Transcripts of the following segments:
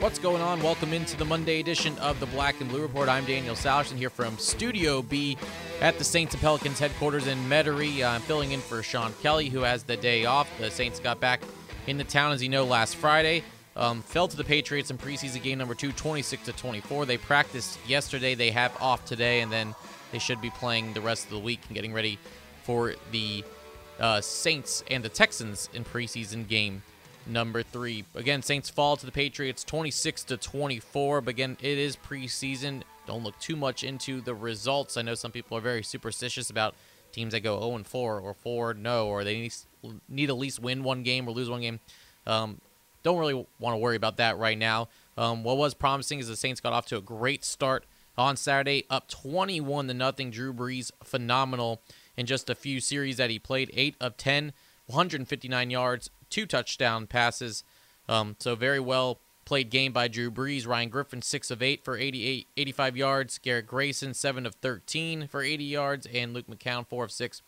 What's going on? Welcome into the Monday edition of the Black and Blue Report. I'm Daniel Sallerson here from Studio B at the Saints and Pelicans headquarters in Metairie. I'm filling in for Sean Kelly, who has the day off. The Saints got back in the town, as you know, last Friday. Um, fell to the Patriots in preseason game number two, 26 to 24. They practiced yesterday. They have off today, and then they should be playing the rest of the week and getting ready for the uh, Saints and the Texans in preseason game number three. Again, Saints fall to the Patriots 26 to 24. But again, it is preseason. Don't look too much into the results. I know some people are very superstitious about teams that go 0 and 4 or 4 no, or they need, at least win one game or lose one game. Um, don't really want to worry about that right now. Um, what was promising is the Saints got off to a great start on Saturday, up 21 to nothing. Drew Brees, phenomenal in just a few series that he played, 8 of 10, 159 yards, two touchdown passes. Um, so very well played game by Drew Brees. Ryan Griffin, 6 of 8 for 88, 85 yards. Garrett Grayson, 7 of 13 for 80 yards. And Luke McCown, 4 of 6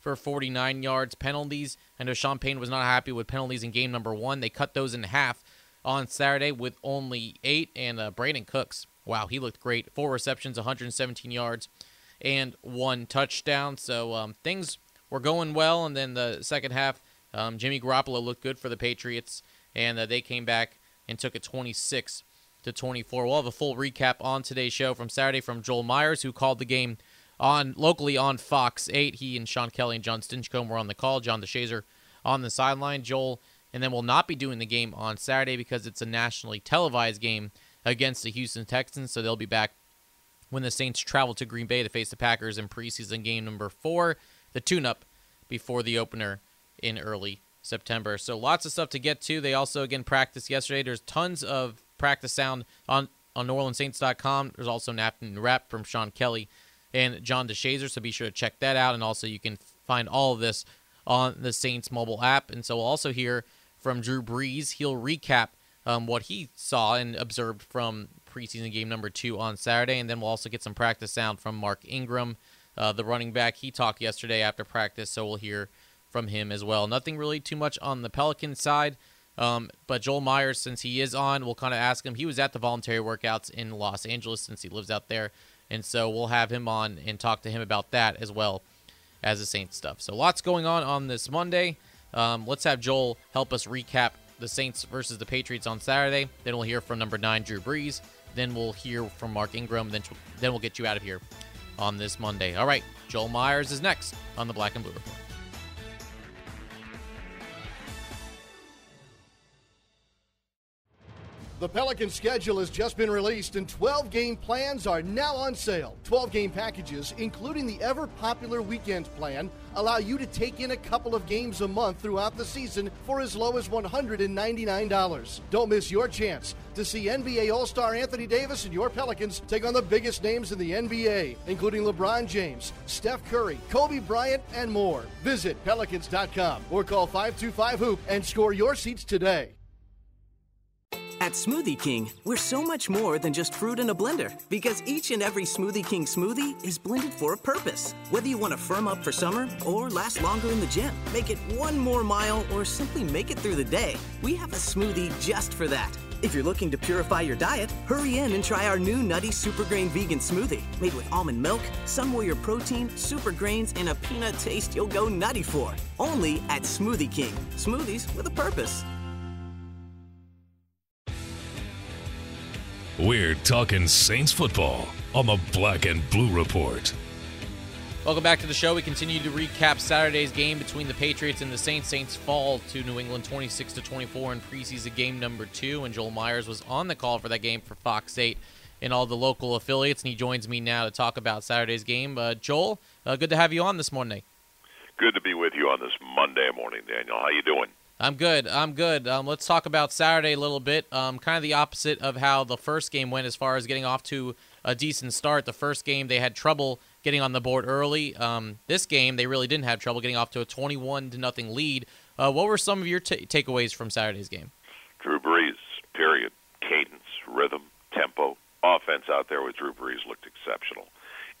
for 49 yards. Penalties. I know Sean Payton was not happy with penalties in game number one. They cut those in half on Saturday with only eight. And uh, Brandin Cooks, wow, he looked great. Four receptions, 117 yards, and one touchdown. So um, things were going well. And then the second half, um, Jimmy Garoppolo looked good for the Patriots, and uh, they came back and took it 26 to 24. We'll have a full recap on today's show from Saturday from Joel Myers, who called the game on locally on Fox 8. He and Sean Kelly and Jon Stinchcomb were on the call. John DeShazier on the sideline. Joel, and then we'll not be doing the game on Saturday because it's a nationally televised game against the Houston Texans. So they'll be back when the Saints travel to Green Bay to face the Packers in preseason game number four, the tune-up before the opener in early September. So lots of stuff to get to. They also again practiced yesterday. There's tons of practice sound on on NewOrleansSaints.com. There's also an and wrap from Sean Kelly and John DeShazier. So be sure to check that out. And also you can find all of this on the Saints mobile app. And so we'll also hear from Drew Brees. He'll recap um, what he saw and observed from preseason game number two on Saturday. And then we'll also get some practice sound from Mark Ingram, uh, the running back. He talked yesterday after practice. So we'll hear from him as well. Nothing really too much on the Pelican side. Um, but Joel Myers, since he is on, we'll kind of ask him. He was at the voluntary workouts in Los Angeles since he lives out there. And so we'll have him on and talk to him about that as well as the Saints stuff. So lots going on on this Monday. Um, let's have Joel help us recap the Saints versus the Patriots on Saturday. Then we'll hear from number nine, Drew Brees. Then we'll hear from Mark Ingram. Then, then we'll get you out of here on this Monday. All right, Joel Myers is next on the Black and Blue Report. The Pelican schedule has just been released and 12 game plans are now on sale. 12 game packages, including the ever popular weekend plan, allow you to take in a couple of games a month throughout the season for as low as $199. Don't miss your chance to see NBA All Star Anthony Davis and your Pelicans take on the biggest names in the NBA, including LeBron James, Steph Curry, Kobe Bryant, and more. Visit Pelicans.com or call 525 Hoop and score your seats today. At Smoothie King, we're so much more than just fruit in a blender because each and every Smoothie King smoothie is blended for a purpose. Whether you want to firm up for summer or last longer in the gym, make it one more mile, or simply make it through the day, we have a smoothie just for that. If you're looking to purify your diet, hurry in and try our new Nutty Super Grain Vegan Smoothie. Made with almond milk, Sun Warrior protein, super grains, and a peanut taste you'll go nutty for. Only at Smoothie King. Smoothies with a purpose. We're talking Saints football on the Black and Blue Report. Welcome back to the show. We continue to recap Saturday's game between the Patriots and the Saints. Saints fall to New England 26 to 24 in preseason game number two, and Joel Myers was on the call for that game for Fox 8 and all the local affiliates, and he joins me now to talk about Saturday's game. Uh, Joel, uh, good to have you on this morning. Good to be with you on this Monday morning, Daniel. How you doing? I'm good. I'm good. Um, let's talk about Saturday a little bit. Um, kind of the opposite of how the first game went as far as getting off to a decent start. The first game they had trouble getting on the board early. Um, this game they really didn't have trouble getting off to a 21 to nothing lead. Uh, what were some of your t- takeaways from Saturday's game? Drew Brees, period. Cadence, rhythm, tempo, offense out there with Drew Brees looked exceptional.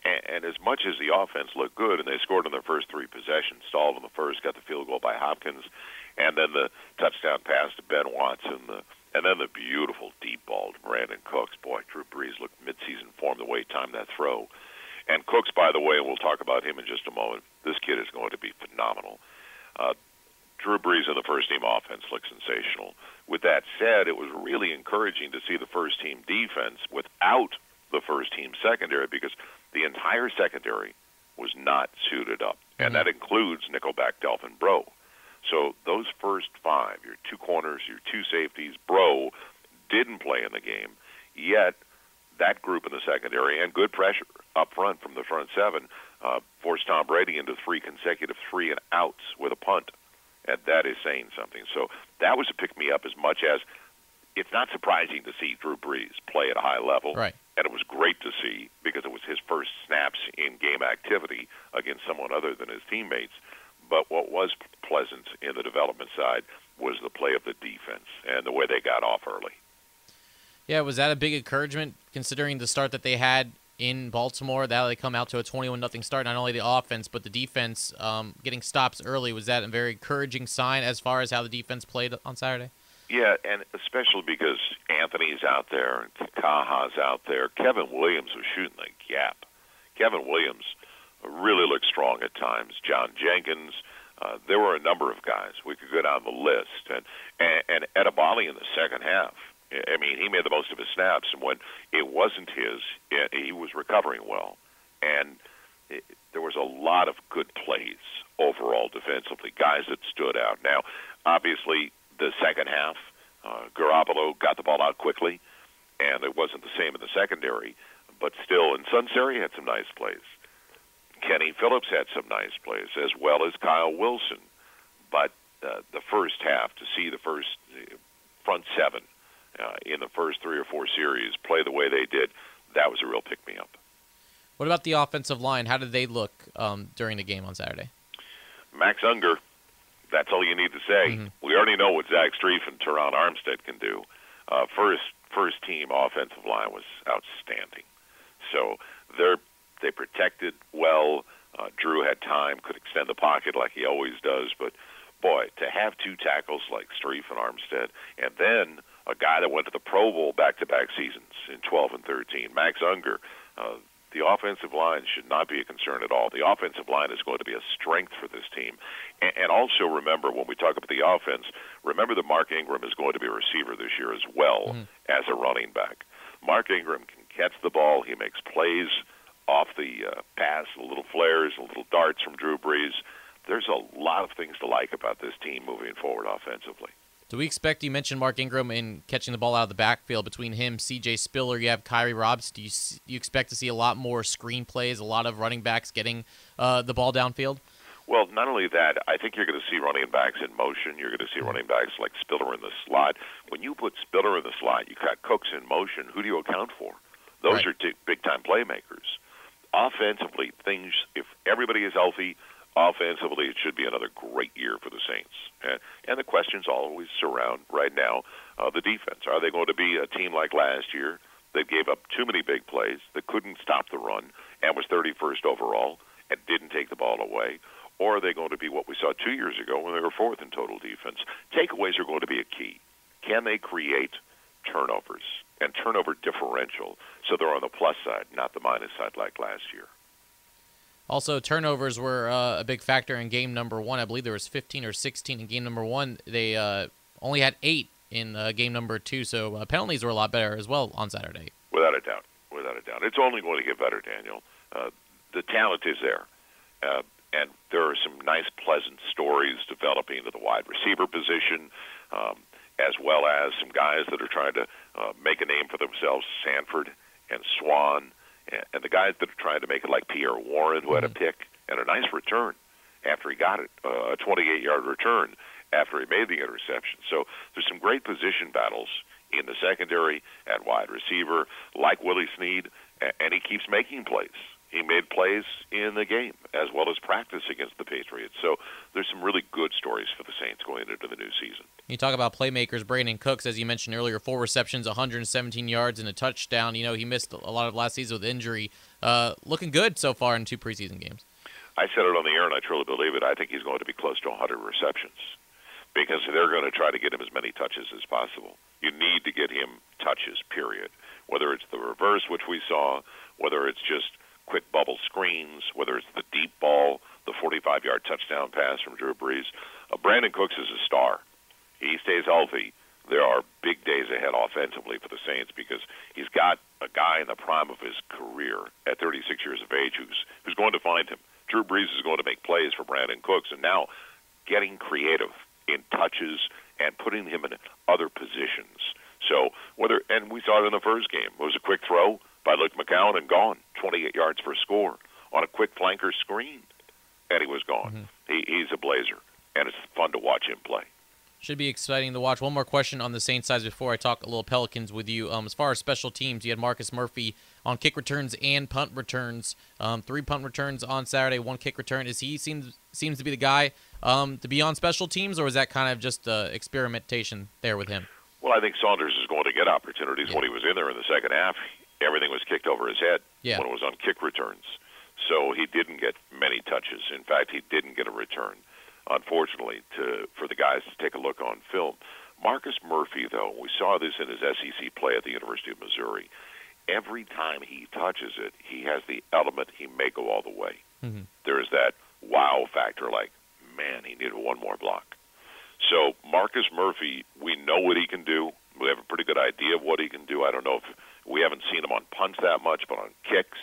And, and as much as the offense looked good, and they scored on their first three possessions, stalled in the first, got the field goal by Hopkins, and then the touchdown pass to Ben Watson, the and then the beautiful deep ball to Brandin Cooks. Boy, Drew Brees looked midseason form the way he timed that throw. And Cooks, by the way, and we'll talk about him in just a moment. This kid is going to be phenomenal. Uh, Drew Brees in the first team offense looked sensational. With that said, it was really encouraging to see the first team defense without the first team secondary because the entire secondary was not suited up, and Mm-hmm. that includes Nickelback Delvin Breaux. So those first five, your two corners, your two safeties, Breaux didn't play in the game, yet that group in the secondary and good pressure up front from the front seven uh, forced Tom Brady into three consecutive three and outs with a punt, and that is saying something. So that was a pick me up as much as it's not surprising to see Drew Brees play at a high level, Right. and it was great to see because it was his first snaps in game activity against someone other than his teammates. But what was pleasant in the development side was the play of the defense and the way they got off early. Yeah, was that a big encouragement considering the start that they had in Baltimore? That they come out to a 21 nothing start. Not only the offense but the defense um, getting stops early. Was that a very encouraging sign as far as how the defense played on Saturday? Yeah, and especially because Anthony's out there and Kaha's out there. Kevin Williams was shooting the gap. Kevin Williams really looked strong at times. John Jenkins. Uh, there were a number of guys. We could go down the list. And, and, and Edebali in the second half. I mean, he made the most of his snaps, and when it wasn't his, it, he was recovering well. And it, there was a lot of good plays overall defensively, guys that stood out. Now, obviously, the second half, uh, Garoppolo got the ball out quickly, and it wasn't the same in the secondary. But still, and Sunseri had some nice plays. Kenny Phillips had some nice plays, as well as Kyle Wilson. But uh, the first half, to see the first uh, front seven uh, in the first three or four series play the way they did, that was a real pick me up. What about the offensive line? How did they look um, during the game on Saturday? Max Unger, that's all you need to say. We already know what Zach Strief and Terron Armstead can do. Uh, first first team offensive line was outstanding. So they're they protected well. Uh, Drew had time, could extend the pocket like he always does. But boy, to have two tackles like Strief and Armstead, and then a guy that went to the Pro Bowl back-to-back seasons in 12 and 13, Max Unger. Uh, the offensive line should not be a concern at all. The offensive line is going to be a strength for this team. And, and also remember, when we talk about the offense, remember that Mark Ingram is going to be a receiver this year as well as a running back. Mark Ingram can catch the ball. He makes plays off the uh, pass, the little flares, the little darts from Drew Brees. There's a lot of things to like about this team moving forward offensively. Do we expect? You mentioned Mark Ingram in catching the ball out of the backfield. Between him, C.J. Spiller, you have Khiry Robs. Do you do you expect to see a lot more screen plays, a lot of running backs getting uh, the ball downfield? Well, not only that, I think you're going to see running backs in motion. You're going to see running backs like Spiller in the slot. When you put Spiller in the slot, you got Cooks in motion. Who do you account for? Those Right. are t- big time playmakers. Offensively, things if everybody is healthy, offensively it should be another great year for the Saints. And, and the questions always surround right now uh, the defense. Are they going to be a team like last year that gave up too many big plays, that couldn't stop the run, and was 31st overall and didn't take the ball away? Or are they going to be what we saw two years ago when they were fourth in total defense? Takeaways are going to be a key. Can they create turnovers and turnover differential so they're on the plus side, not the minus side like last year? Also, turnovers were uh, a big factor in game number one. I believe there was 15 or 16 in game number one. They uh, only had eight in uh, game number two, so uh, penalties were a lot better as well on Saturday. Without a doubt. Without a doubt. It's only going to get better, Daniel. Uh, the talent is there. Uh, and there are some nice, pleasant stories developing into the wide receiver position, um, as well as some guys that are trying to uh, make a name for themselves, Sanford and Swan, and, and the guys that are trying to make it like Pierre Warren, who had a pick and a nice return after he got it, uh, a 28-yard return after he made the interception. So there's some great position battles in the secondary at wide receiver, like Willie Snead and he keeps making plays. He made plays in the game as well as practice against the Patriots. So there's some really good stories for the Saints going into the new season. You talk about playmakers, Brandin Cooks, as you mentioned earlier, four receptions, 117 yards, and a touchdown. You know, he missed a lot of last season with injury. Uh, looking good so far in two preseason games. I said it on the air, and I truly believe it. I think he's going to be close to 100 receptions because they're going to try to get him as many touches as possible. You need to get him touches, period. Whether it's the reverse, which we saw, whether it's just quick bubble screens, whether it's the deep ball, the 45 yard touchdown pass from Drew Brees. Uh, Brandin Cooks is a star. He stays healthy. There are big days ahead offensively for the Saints because he's got a guy in the prime of his career at 36 years of age who's who's going to find him. Drew Brees is going to make plays for Brandin Cooks, and now getting creative in touches and putting him in other positions. So whether and we saw it in the first game, it was a quick throw by Luke McCown and gone, 28 yards for a score on a quick flanker screen, and he was gone. Mm-hmm. He, he's a blazer, and it's fun to watch him play. Should be exciting to watch. One more question on the Saints side before I talk a little Pelicans with you. Um, as far as special teams, you had Marcus Murphy on kick returns and punt returns. Um, three punt returns on Saturday, one kick return. Is he seems seems to be the guy um, to be on special teams, or is that kind of just uh, experimentation there with him? Well, I think Saunders is going to get opportunities yeah. when he was in there in the second half everything was kicked over his head yeah. when it was on kick returns. So he didn't get many touches. In fact, he didn't get a return, unfortunately, to for the guys to take a look on film. Marcus Murphy, though, we saw this in his SEC play at the University of Missouri. Every time he touches it, he has the element he may go all the way. Mm-hmm. There is that wow factor, like, man, he needed one more block. So Marcus Murphy, we know what he can do. We have a pretty good idea of what he can do. I don't know if we haven't seen him on punts that much, but on kicks,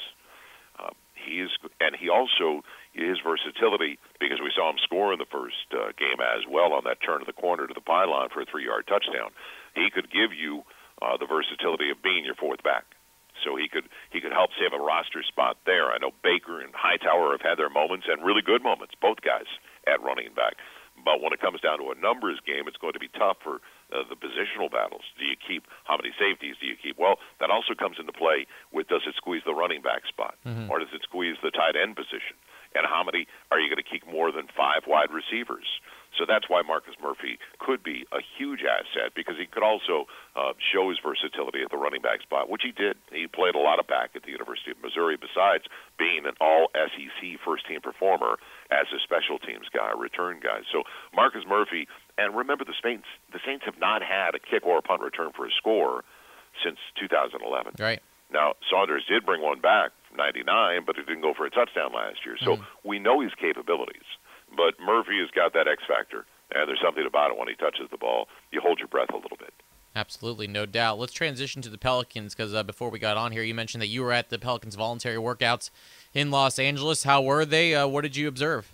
uh, he's and he also his versatility because we saw him score in the first uh, game as well on that turn of the corner to the pylon for a three-yard touchdown. He could give you uh, the versatility of being your fourth back. So he could he could help save a roster spot there. I know Baker and Hightower have had their moments and really good moments, both guys at running back. But when it comes down to a numbers game, it's going to be tough for uh, the positional battles. Do you keep how many safeties do you keep? Well, that also comes into play with does it squeeze the running back spot mm-hmm. or does it squeeze the tight end position? And how many are you going to keep more than five wide receivers? So that's why Marcus Murphy could be a huge asset because he could also uh, show his versatility at the running back spot, which he did. He played a lot of back at the University of Missouri, besides being an all SEC first team performer as a special teams guy, return guy. So Marcus Murphy, and remember the Saints, the Saints have not had a kick or a punt return for a score since 2011. Right. Now Saunders did bring one back from '99, but it didn't go for a touchdown last year. So mm. we know his capabilities. But Murphy has got that X factor, and there's something about it when he touches the ball. You hold your breath a little bit. Absolutely, no doubt. Let's transition to the Pelicans because uh, before we got on here, you mentioned that you were at the Pelicans voluntary workouts in Los Angeles. How were they? Uh, what did you observe?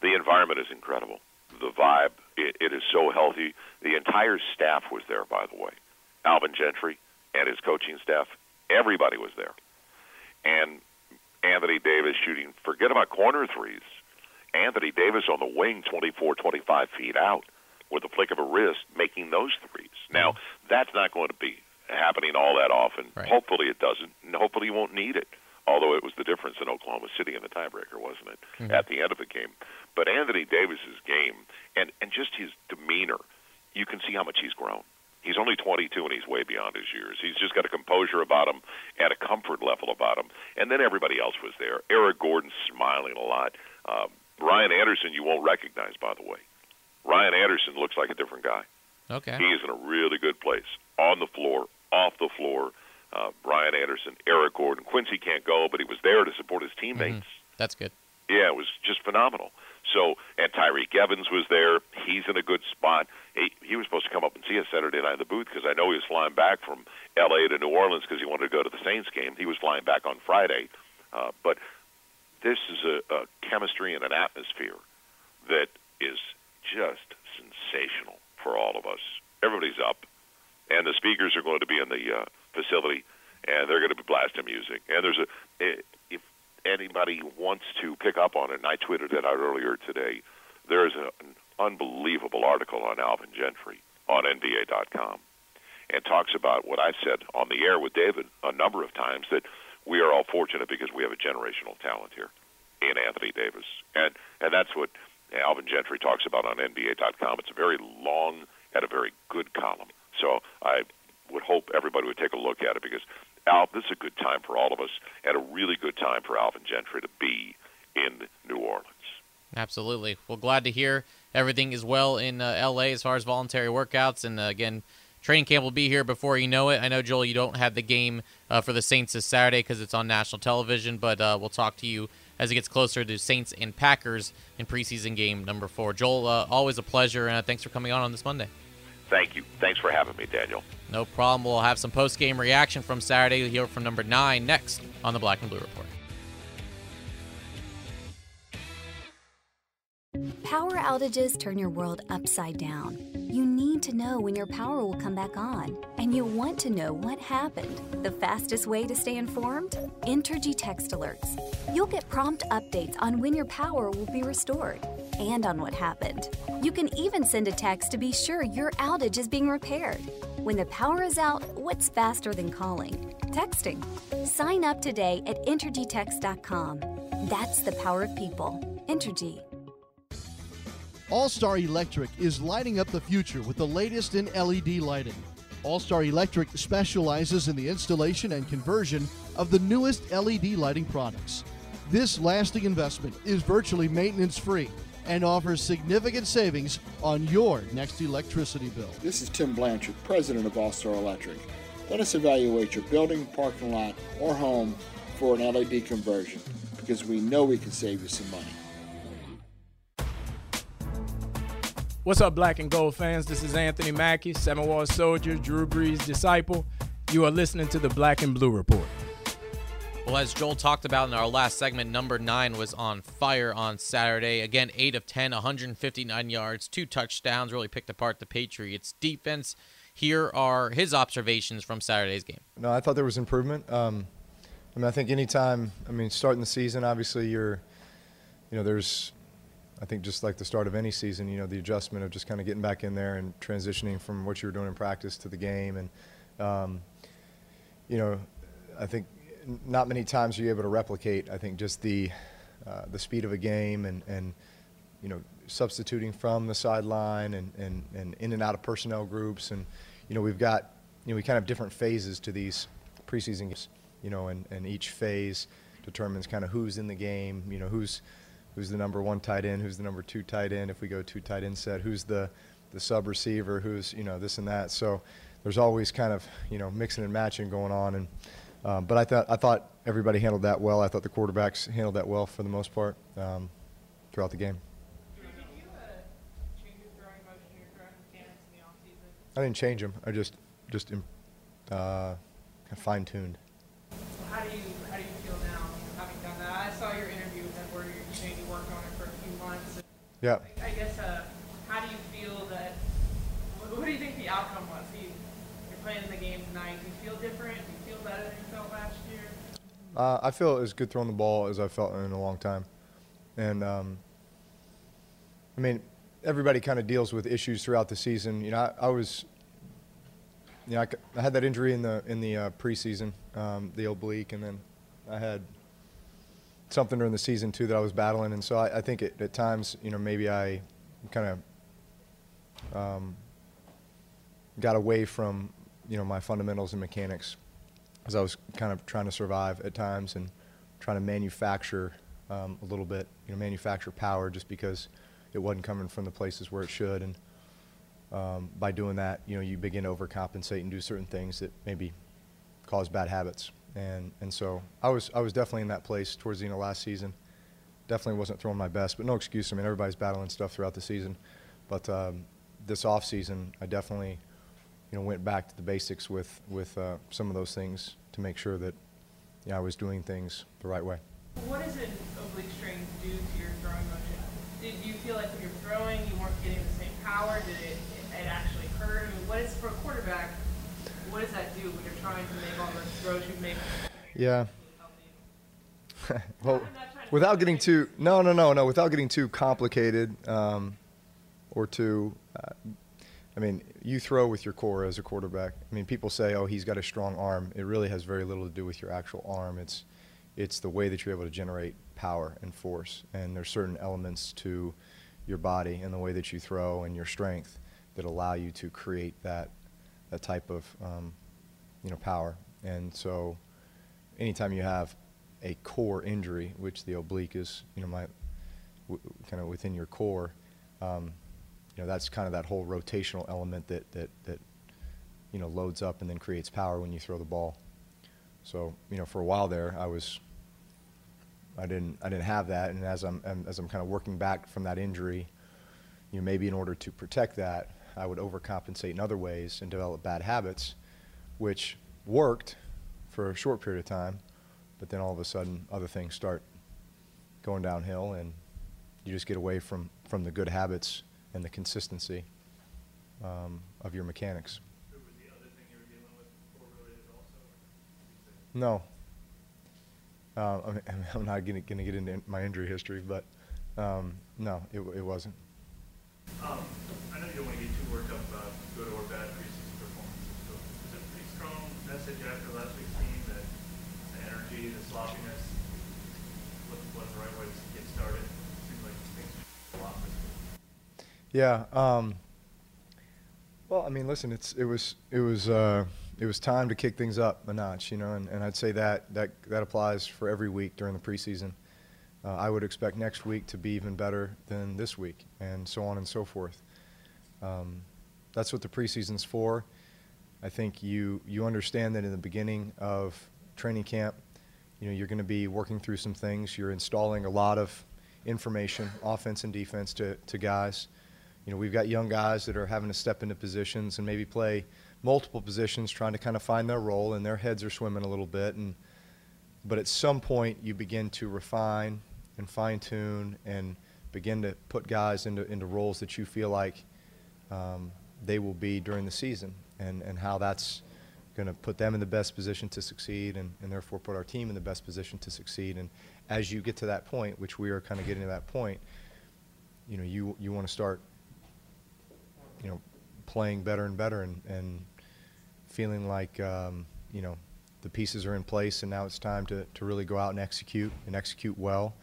The environment is incredible. The vibe, it, it is so healthy. The entire staff was there, by the way. Alvin Gentry and his coaching staff, everybody was there. And Anthony Davis shooting, forget about corner threes. Anthony Davis on the wing, 24, 25 feet out, with a flick of a wrist, making those threes. Now, that's not going to be happening all that often. Right. Hopefully, it doesn't, and hopefully, you won't need it. Although it was the difference in Oklahoma City in the tiebreaker, wasn't it? Mm-hmm. At the end of the game, but Anthony Davis's game and and just his demeanor, you can see how much he's grown. He's only 22 and he's way beyond his years. He's just got a composure about him and a comfort level about him. And then everybody else was there. Eric Gordon smiling a lot. Um, Ryan Anderson, you won't recognize, by the way. Ryan Anderson looks like a different guy. Okay. He is in a really good place on the floor, off the floor. Uh, Ryan Anderson, Eric Gordon, Quincy can't go, but he was there to support his teammates. Mm-hmm. That's good. Yeah, it was just phenomenal. So, and Tyreke Evans was there. He's in a good spot. He, he was supposed to come up and see us Saturday night in the booth because I know he was flying back from L.A. to New Orleans because he wanted to go to the Saints game. He was flying back on Friday, uh, but this is a, a chemistry and an atmosphere that is just sensational for all of us. Everybody's up, and the speakers are going to be in the uh, facility, and they're going to be blasting music. And there's a eh, if anybody wants to pick up on it, and I tweeted it out earlier today. There is a, an unbelievable article on Alvin Gentry on NBA.com, and talks about what I've said on the air with David a number of times that we are all fortunate because we have a generational talent here in Anthony Davis, and and that's what Alvin Gentry talks about on NBA.com. It's a very long and a very good column. So I would hope everybody would take a look at it because Al, this is a good time for all of us, and a really good time for Alvin Gentry to be in New Orleans. Absolutely. Well, glad to hear everything is well in uh, LA as far as voluntary workouts, and uh, again. Training camp will be here before you know it. I know, Joel, you don't have the game uh, for the Saints this Saturday because it's on national television, but uh, we'll talk to you as it gets closer to Saints and Packers in preseason game number four. Joel, uh, always a pleasure, and uh, thanks for coming on on this Monday. Thank you. Thanks for having me, Daniel. No problem. We'll have some post game reaction from Saturday. We'll hear from number nine next on the Black and Blue Report. Power outages turn your world upside down. You need to know when your power will come back on, and you want to know what happened. The fastest way to stay informed? Entergy Text Alerts. You'll get prompt updates on when your power will be restored and on what happened. You can even send a text to be sure your outage is being repaired. When the power is out, what's faster than calling? Texting. Sign up today at EntergyText.com. That's the power of people. Entergy. All Star Electric is lighting up the future with the latest in LED lighting. All Star Electric specializes in the installation and conversion of the newest LED lighting products. This lasting investment is virtually maintenance free and offers significant savings on your next electricity bill. This is Tim Blanchard, president of All Star Electric. Let us evaluate your building, parking lot, or home for an LED conversion because we know we can save you some money. What's up, black and gold fans? This is Anthony Mackie, Seven Wall Soldier, Drew Brees' disciple. You are listening to the Black and Blue Report. Well, as Joel talked about in our last segment, number nine was on fire on Saturday. Again, 8 of 10, 159 yards, two touchdowns, really picked apart the Patriots' defense. Here are his observations from Saturday's game. No, I thought there was improvement. Um, I mean, I think anytime, I mean, starting the season, obviously you're, you know, there's I think just like the start of any season, you know, the adjustment of just kind of getting back in there and transitioning from what you were doing in practice to the game, and um, you know, I think not many times are you able to replicate. I think just the uh, the speed of a game and and you know substituting from the sideline and, and, and in and out of personnel groups and you know we've got you know we kind of different phases to these preseason games you know and, and each phase determines kind of who's in the game you know who's who's the number one tight end, who's the number two tight end, if we go two tight end set, who's the, the sub receiver, who's, you know, this and that. So there's always kind of, you know, mixing and matching going on. And, um, but I thought, I thought everybody handled that well. I thought the quarterbacks handled that well for the most part um, throughout the game. I didn't change them. I just, just uh, fine tuned. How do you, how do you feel now having done that? I saw your interview with where you you worked on it for a few months. Yeah. I guess, uh, how do you feel that, what do you think the outcome was? You, you're playing in the game tonight. Do you feel different? Do you feel better than you felt last year? Uh, I feel as good throwing the ball as I've felt in a long time. And, um, I mean, everybody kind of deals with issues throughout the season. You know, I, I was, you know, I, I, had that injury in the in the uh, preseason, um, the oblique, and then I had something during the season too that I was battling, and so I, I think it, at times, you know, maybe I kind of um, got away from you know my fundamentals and mechanics, as I was kind of trying to survive at times and trying to manufacture um, a little bit, you know, manufacture power just because it wasn't coming from the places where it should, and um, by doing that, you know, you begin to overcompensate and do certain things that maybe cause bad habits. And, and so I was, I was definitely in that place towards the end of last season. Definitely wasn't throwing my best, but no excuse. I mean, everybody's battling stuff throughout the season. But um, this off season, I definitely, you know, went back to the basics with, with uh, some of those things to make sure that yeah, I was doing things the right way. What does an oblique strain do to your throwing motion? Did you feel like when you're throwing, you weren't getting the same power? Did it, it actually hurt? I mean, what is for a quarterback? what does that do when you're trying to make all those throws you make? Yeah. well, without getting too no no no no without getting too complicated um, or too, uh, I mean, you throw with your core as a quarterback. I mean, people say, "Oh, he's got a strong arm." It really has very little to do with your actual arm. It's it's the way that you're able to generate power and force. And there's certain elements to your body and the way that you throw and your strength that allow you to create that that type of um, you know power. And so, anytime you have a core injury, which the oblique is, you know, my kind of within your core, um, know, that's kind of that whole rotational element that that that you know loads up and then creates power when you throw the ball. So, you know, for a while there, I was I didn't I didn't have that, and as I'm as I'm kind of working back from that injury, you know, maybe in order to protect that, I would overcompensate in other ways and develop bad habits, which worked for a short period of time, but then all of a sudden other things start going downhill, and you just get away from from the good habits and the consistency um, of your mechanics. No, uh, I'm, I'm not going to get into my injury history, but um, no, it, it wasn't. Um, I know you don't want to get too worked up about good or bad preseason performances, but is it a pretty strong message after last week's team that the energy, the sloppiness wasn't the right way to get started? It seems like things a lot this week. Yeah. Um, well, I mean, listen, it's it was it was. Uh, it was time to kick things up a notch, you know, and, and I'd say that, that that applies for every week during the preseason. Uh, I would expect next week to be even better than this week, and so on and so forth. Um, that's what the preseason's for. I think you you understand that in the beginning of training camp, you know, you're going to be working through some things. You're installing a lot of information, offense and defense, to to guys. You know, we've got young guys that are having to step into positions and maybe play multiple positions trying to kind of find their role, and their heads are swimming a little bit. And but at some point, you begin to refine and fine tune and begin to put guys into into roles that you feel like um, they will be during the season, and and how that's going to put them in the best position to succeed, and, and therefore put our team in the best position to succeed. And as you get to that point, which we are kind of getting to that point, you know, you you want to start, you know, playing better and better and, and feeling like um, you know the pieces are in place and now it's time to, to really go out and execute and execute well.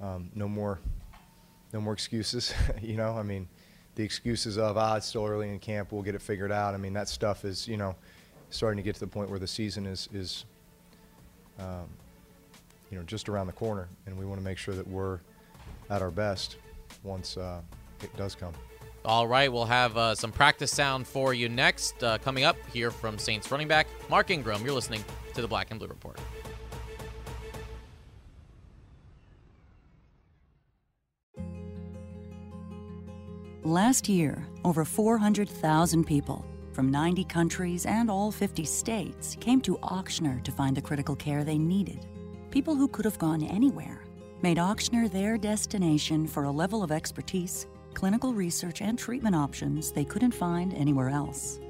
Um, no more no more excuses. you know, I mean, the excuses of ah it's still early in camp, we'll get it figured out. I mean that stuff is you know starting to get to the point where the season is is um, you know just around the corner, and we want to make sure that we're at our best once uh, it does come. All right, we'll have uh, some practice sound for you next. Uh, coming up here from Saints running back Mark Ingram. You're listening to the Black and Blue Report. Last year, over 400,000 people from 90 countries and all 50 states came to Ochsner to find the critical care they needed. People who could have gone anywhere made Ochsner their destination for a level of expertise clinical research, and treatment options they couldn't find anywhere else.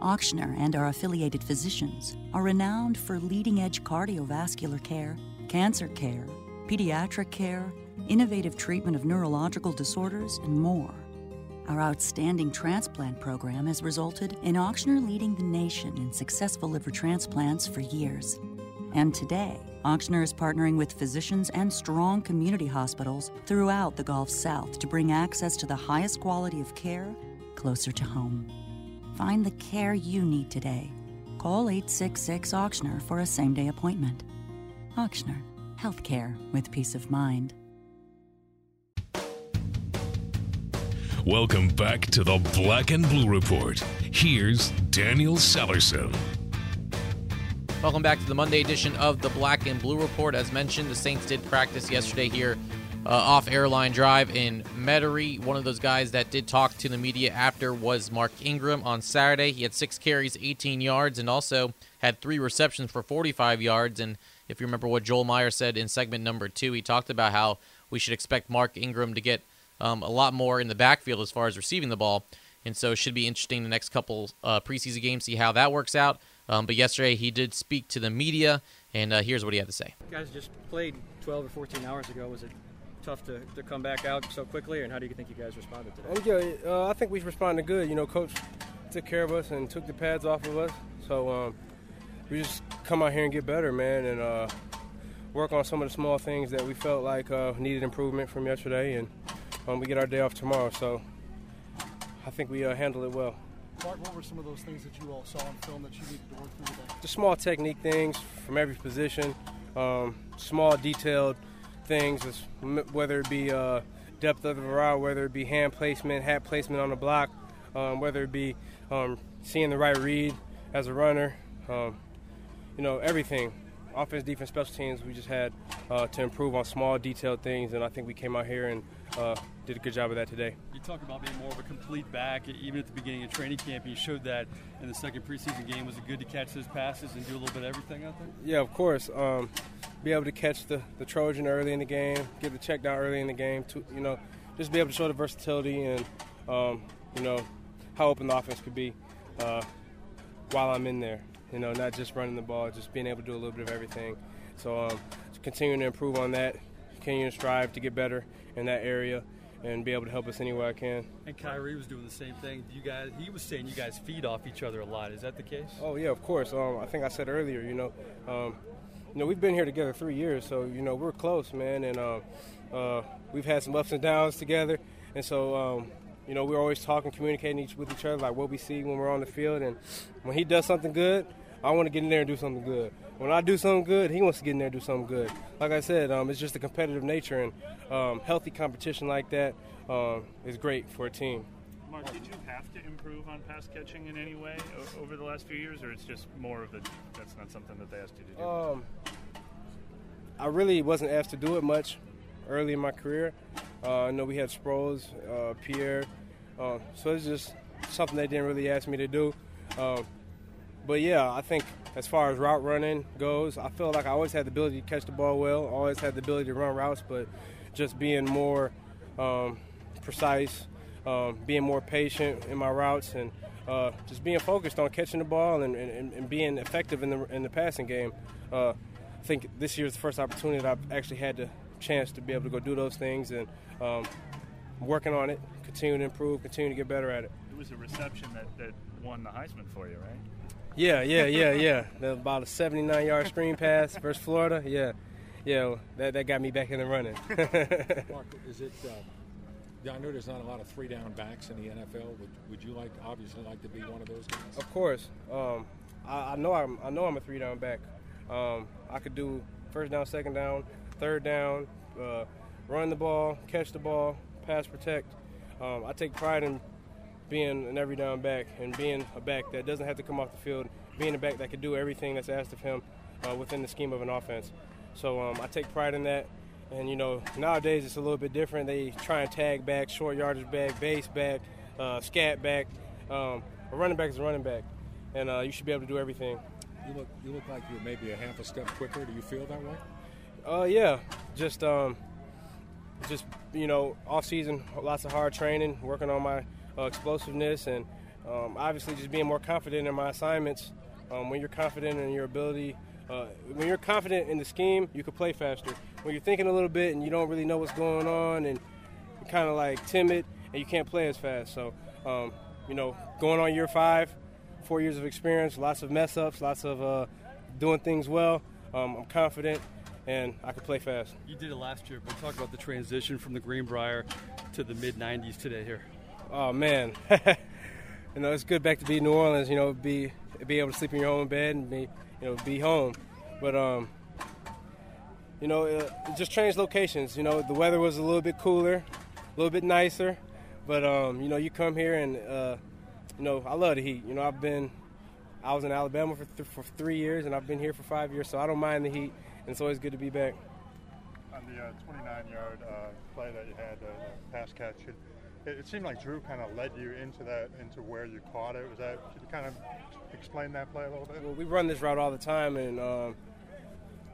Ochsner and our affiliated physicians are renowned for leading edge cardiovascular care, cancer care, pediatric care, innovative treatment of neurological disorders, and more. Our outstanding transplant program has resulted in Ochsner leading the nation in successful liver transplants for years. And today, Ochsner is partnering with physicians and strong community hospitals throughout the Gulf South to bring access to the highest quality of care closer to home. Find the care you need today. Call 866 Ochsner for a same day appointment. Ochsner, healthcare with peace of mind. Welcome back to the Black and Blue Report. Here's Daniel Sallerson. Welcome back to the Monday edition of the Black and Blue Report. As mentioned, the Saints did practice yesterday here uh, off Airline Drive in Metairie. One of those guys that did talk to the media after was Mark Ingram on Saturday. He had six carries, 18 yards, and also had three receptions for 45 yards. And if you remember what Joel Meyer said in segment number two, he talked about how we should expect Mark Ingram to get um, a lot more in the backfield as far as receiving the ball. And so it should be interesting the next couple uh, preseason games, see how that works out. Um, but yesterday he did speak to the media, and uh, here's what he had to say. You guys just played 12 or 14 hours ago. Was it tough to, to come back out so quickly, and how do you think you guys responded today? And, yeah, uh, I think we responded good. You know, coach took care of us and took the pads off of us. So um, we just come out here and get better, man, and uh, work on some of the small things that we felt like uh, needed improvement from yesterday. And um, we get our day off tomorrow, so I think we uh, handled it well. Mark, what were some of those things that you all saw on film that you needed to work through today? The small technique things from every position, um, small detailed things, whether it be uh, depth of the route, whether it be hand placement, hat placement on the block, um, whether it be um, seeing the right read as a runner, um, you know, everything. Offense, defense, special teams, we just had uh, to improve on small, detailed things, and I think we came out here and uh, did a good job of that today. Talk about being more of a complete back, even at the beginning of training camp. You showed that in the second preseason game. Was it good to catch those passes and do a little bit of everything out there? Yeah, of course. Um, be able to catch the, the Trojan early in the game, get the check down early in the game, to, you know, just be able to show the versatility and, um, you know, how open the offense could be uh, while I'm in there. You know, not just running the ball, just being able to do a little bit of everything. So, um, continuing to improve on that, continuing to strive to get better in that area and be able to help us any way I can. And Khiry was doing the same thing. You guys, he was saying you guys feed off each other a lot. Is that the case? Oh yeah, of course. Um, I think I said earlier. You know, um, you know, we've been here together three years, so you know we're close, man, and uh, uh, we've had some ups and downs together, and so um, you know we're always talking, communicating each with each other, like what we see when we're on the field, and when he does something good, I want to get in there and do something good. When I do something good, he wants to get in there and do something good. Like I said, um, it's just a competitive nature, and um, healthy competition like that um, is great for a team. Mark, did you have to improve on pass catching in any way over the last few years, or it's just more of the that's not something that they asked you to do? Um, I really wasn't asked to do it much early in my career. Uh, I know we had Sproles, uh, Pierre, uh, so it's just something they didn't really ask me to do. Um, but yeah, I think as far as route running goes, I feel like I always had the ability to catch the ball well, always had the ability to run routes, but just being more um, precise, um, being more patient in my routes, and uh, just being focused on catching the ball and, and, and, being effective in the in the passing game. Uh, I think this year is the first opportunity that I've actually had the chance to be able to go do those things, and um, working on it, continue to improve, continue to get better at it. It was a reception that, that won the Heisman for you, right? Yeah, yeah, yeah, yeah. the, about a 79 yard screen pass versus Florida. Yeah, yeah, that, that got me back in the running. Mark, is it? Uh, yeah, I know there's not a lot of three down backs in the NFL. Would, would you like, obviously, like to be one of those guys? Of course. Um, I, I, know I'm I know I'm a three down back. Um, I could do first down, second down, third down, uh, run the ball, catch the ball, pass protect. Um, I take pride in being an every down back and being a back that doesn't have to come off the field, being a back that can do everything that's asked of him uh, within the scheme of an offense. So um, I take pride in that. And you know, nowadays it's a little bit different. They try and tag back, short yardage back, base back, uh, scat back. Um, a running back is a running back, and uh, you should be able to do everything. You look, you look like you're maybe a half a step quicker. Do you feel that way? Uh, yeah. Just, um, just you know, off season, lots of hard training, working on my uh, explosiveness, and um, obviously just being more confident in my assignments. Um, when you're confident in your ability, uh, when you're confident in the scheme, you can play faster. When you're thinking a little bit and you don't really know what's going on, and you're kind of like timid, and you can't play as fast. So, um, you know, going on year five, four years of experience, lots of mess ups, lots of uh, doing things well. Um, I'm confident and I can play fast. You did it last year, but talk about the transition from the Greenbrier to the mid 90s today here. Oh man, you know it's good back to be in New Orleans. You know, be be able to sleep in your own bed and be you know be home. But um, you know, it, just changed locations. You know, the weather was a little bit cooler, a little bit nicer. But um, you know, you come here and uh, you know I love the heat. You know, I've been I was in Alabama for, th- for three years and I've been here for five years, so I don't mind the heat. And it's always good to be back. On the 29-yard uh, uh, play that you had, uh, pass catch. It, it, seemed like Drew kind of led you into that, into where you caught it. Was that? Could you kind of explain that play a little bit? Well, we run this route all the time, and um,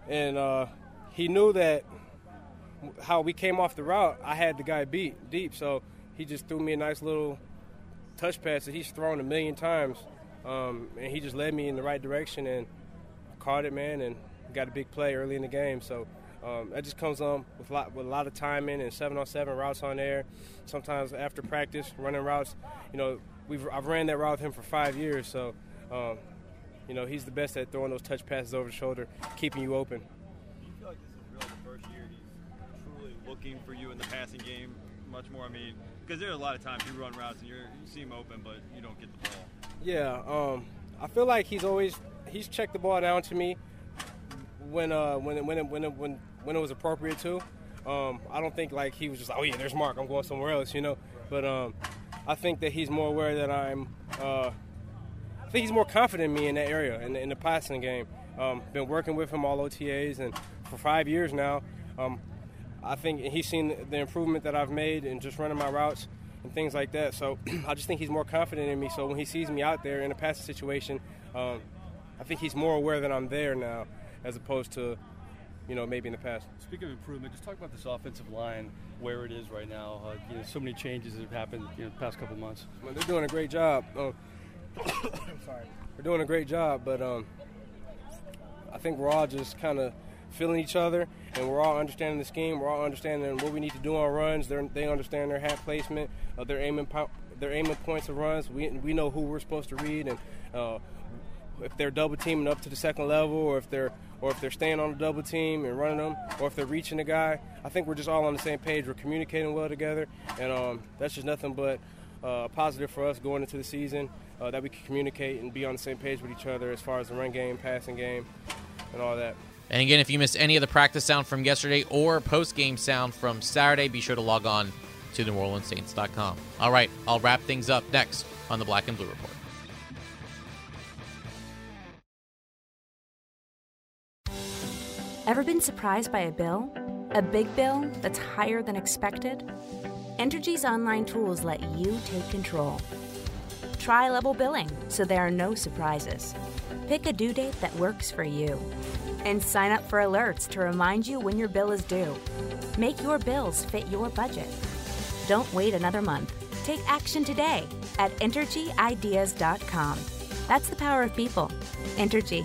and uh, he knew that how we came off the route. I had the guy beat deep, so he just threw me a nice little touch pass that he's thrown a million times, um, and he just led me in the right direction and caught it, man, and got a big play early in the game. So Um, that just comes on with a lot with a lot of timing and seven on seven routes on air. Sometimes after practice, running routes. You know, we've I've ran that route with him for five years, so um, you know he's the best at throwing those touch passes over the shoulder, keeping you open. Do you feel like this is really the first year he's truly looking for you in the passing game much more? I mean, because there's a lot of times you run routes and you're, you see him open, but you don't get the ball. Yeah, um, I feel like he's always he's checked the ball down to me when uh, when when when when when it was appropriate to. Um, I don't think like he was just like, oh yeah, there's Mark, I'm going somewhere else, you know. But um, I think that he's more aware that I'm. Uh, I think he's more confident in me in that area in, in the passing game. Um, been working with him all OTAs and for five years now. Um, I think he's seen the improvement that I've made in just running my routes and things like that. So I just think he's more confident in me. So when he sees me out there in a passing situation, um, I think he's more aware that I'm there now, as opposed to, you know, maybe in the past. Speaking of improvement, just talk about this offensive line, where it is right now. Uh, you know, so many changes that have happened you know, the past couple months. Well, they're doing a great job. Uh, sorry, they're doing a great job, but um, I think we're all just kind of feeling each other, and we're all understanding the scheme. We're all understanding what we need to do on runs. They're, they understand their hat placement. Uh, they're aiming po- they're aiming points of runs. We we know who we're supposed to read, and uh, if they're double teaming up to the second level, or if they're or if they're staying on the double team and running them, or if they're reaching the guy. I think we're just all on the same page. We're communicating well together, and um, that's just nothing but uh, positive for us going into the season. Uh, that we can communicate and be on the same page with each other as far as the run game, passing game, and all that. And again, if you missed any of the practice sound from yesterday or post game sound from Saturday, be sure to log on to NewOrleansSaints.com. All right, I'll wrap things up next on the Black and Blue Report. Ever been surprised by a bill? A big bill that's higher than expected? Entergy's online tools let you take control. Try level billing so there are no surprises. Pick a due date that works for you. And sign up for alerts to remind you when your bill is due. Make your bills fit your budget. Don't wait another month. Take action today at EnergyIdeas.com. That's the power of people. Entergy.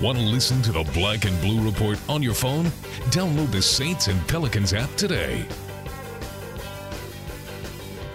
Want to listen to the Black and Blue Report on your phone? Download the Saints and Pelicans app today.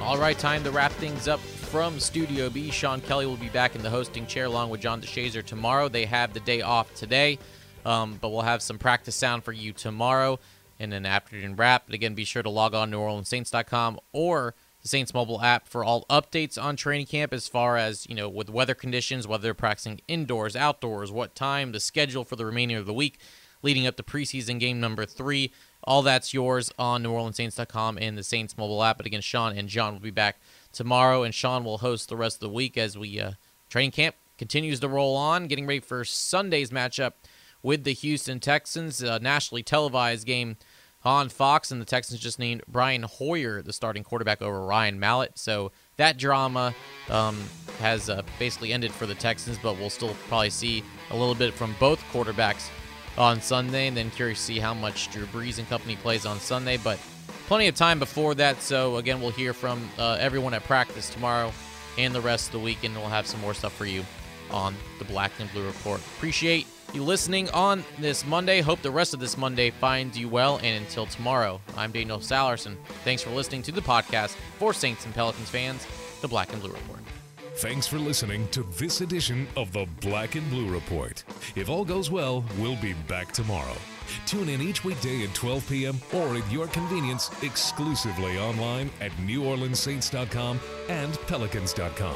All right, time to wrap things up from Studio B. Sean Kelly will be back in the hosting chair along with John DeShazier tomorrow. They have the day off today, um, but we'll have some practice sound for you tomorrow in an afternoon wrap. But again, be sure to log on to NewOrleansSaints.com or Saints mobile app for all updates on training camp as far as, you know, with weather conditions, whether they're practicing indoors, outdoors, what time, the schedule for the remainder of the week leading up to preseason game number three. All that's yours on NewOrleansSaints.com and the Saints mobile app. But again, Sean and John will be back tomorrow, and Sean will host the rest of the week as we uh, training camp continues to roll on, getting ready for Sunday's matchup with the Houston Texans, a nationally televised game on Fox, and the Texans just named Brian Hoyer the starting quarterback over Ryan Mallett. So that drama um, has uh, basically ended for the Texans, but we'll still probably see a little bit from both quarterbacks on Sunday, and then curious to see how much Drew Brees and company plays on Sunday. But plenty of time before that, so again, we'll hear from uh, everyone at practice tomorrow and the rest of the week, and we'll have some more stuff for you on the Black and Blue Report. Appreciate you listening on this Monday. Hope the rest of this Monday finds you well. And until tomorrow, I'm Daniel Sallerson. Thanks for listening to the podcast for Saints and Pelicans fans, the Black and Blue Report. Thanks for listening to this edition of the Black and Blue Report. If all goes well, we'll be back tomorrow. Tune in each weekday at 12 p.m. or at your convenience exclusively online at NewOrleansSaints.com and Pelicans.com.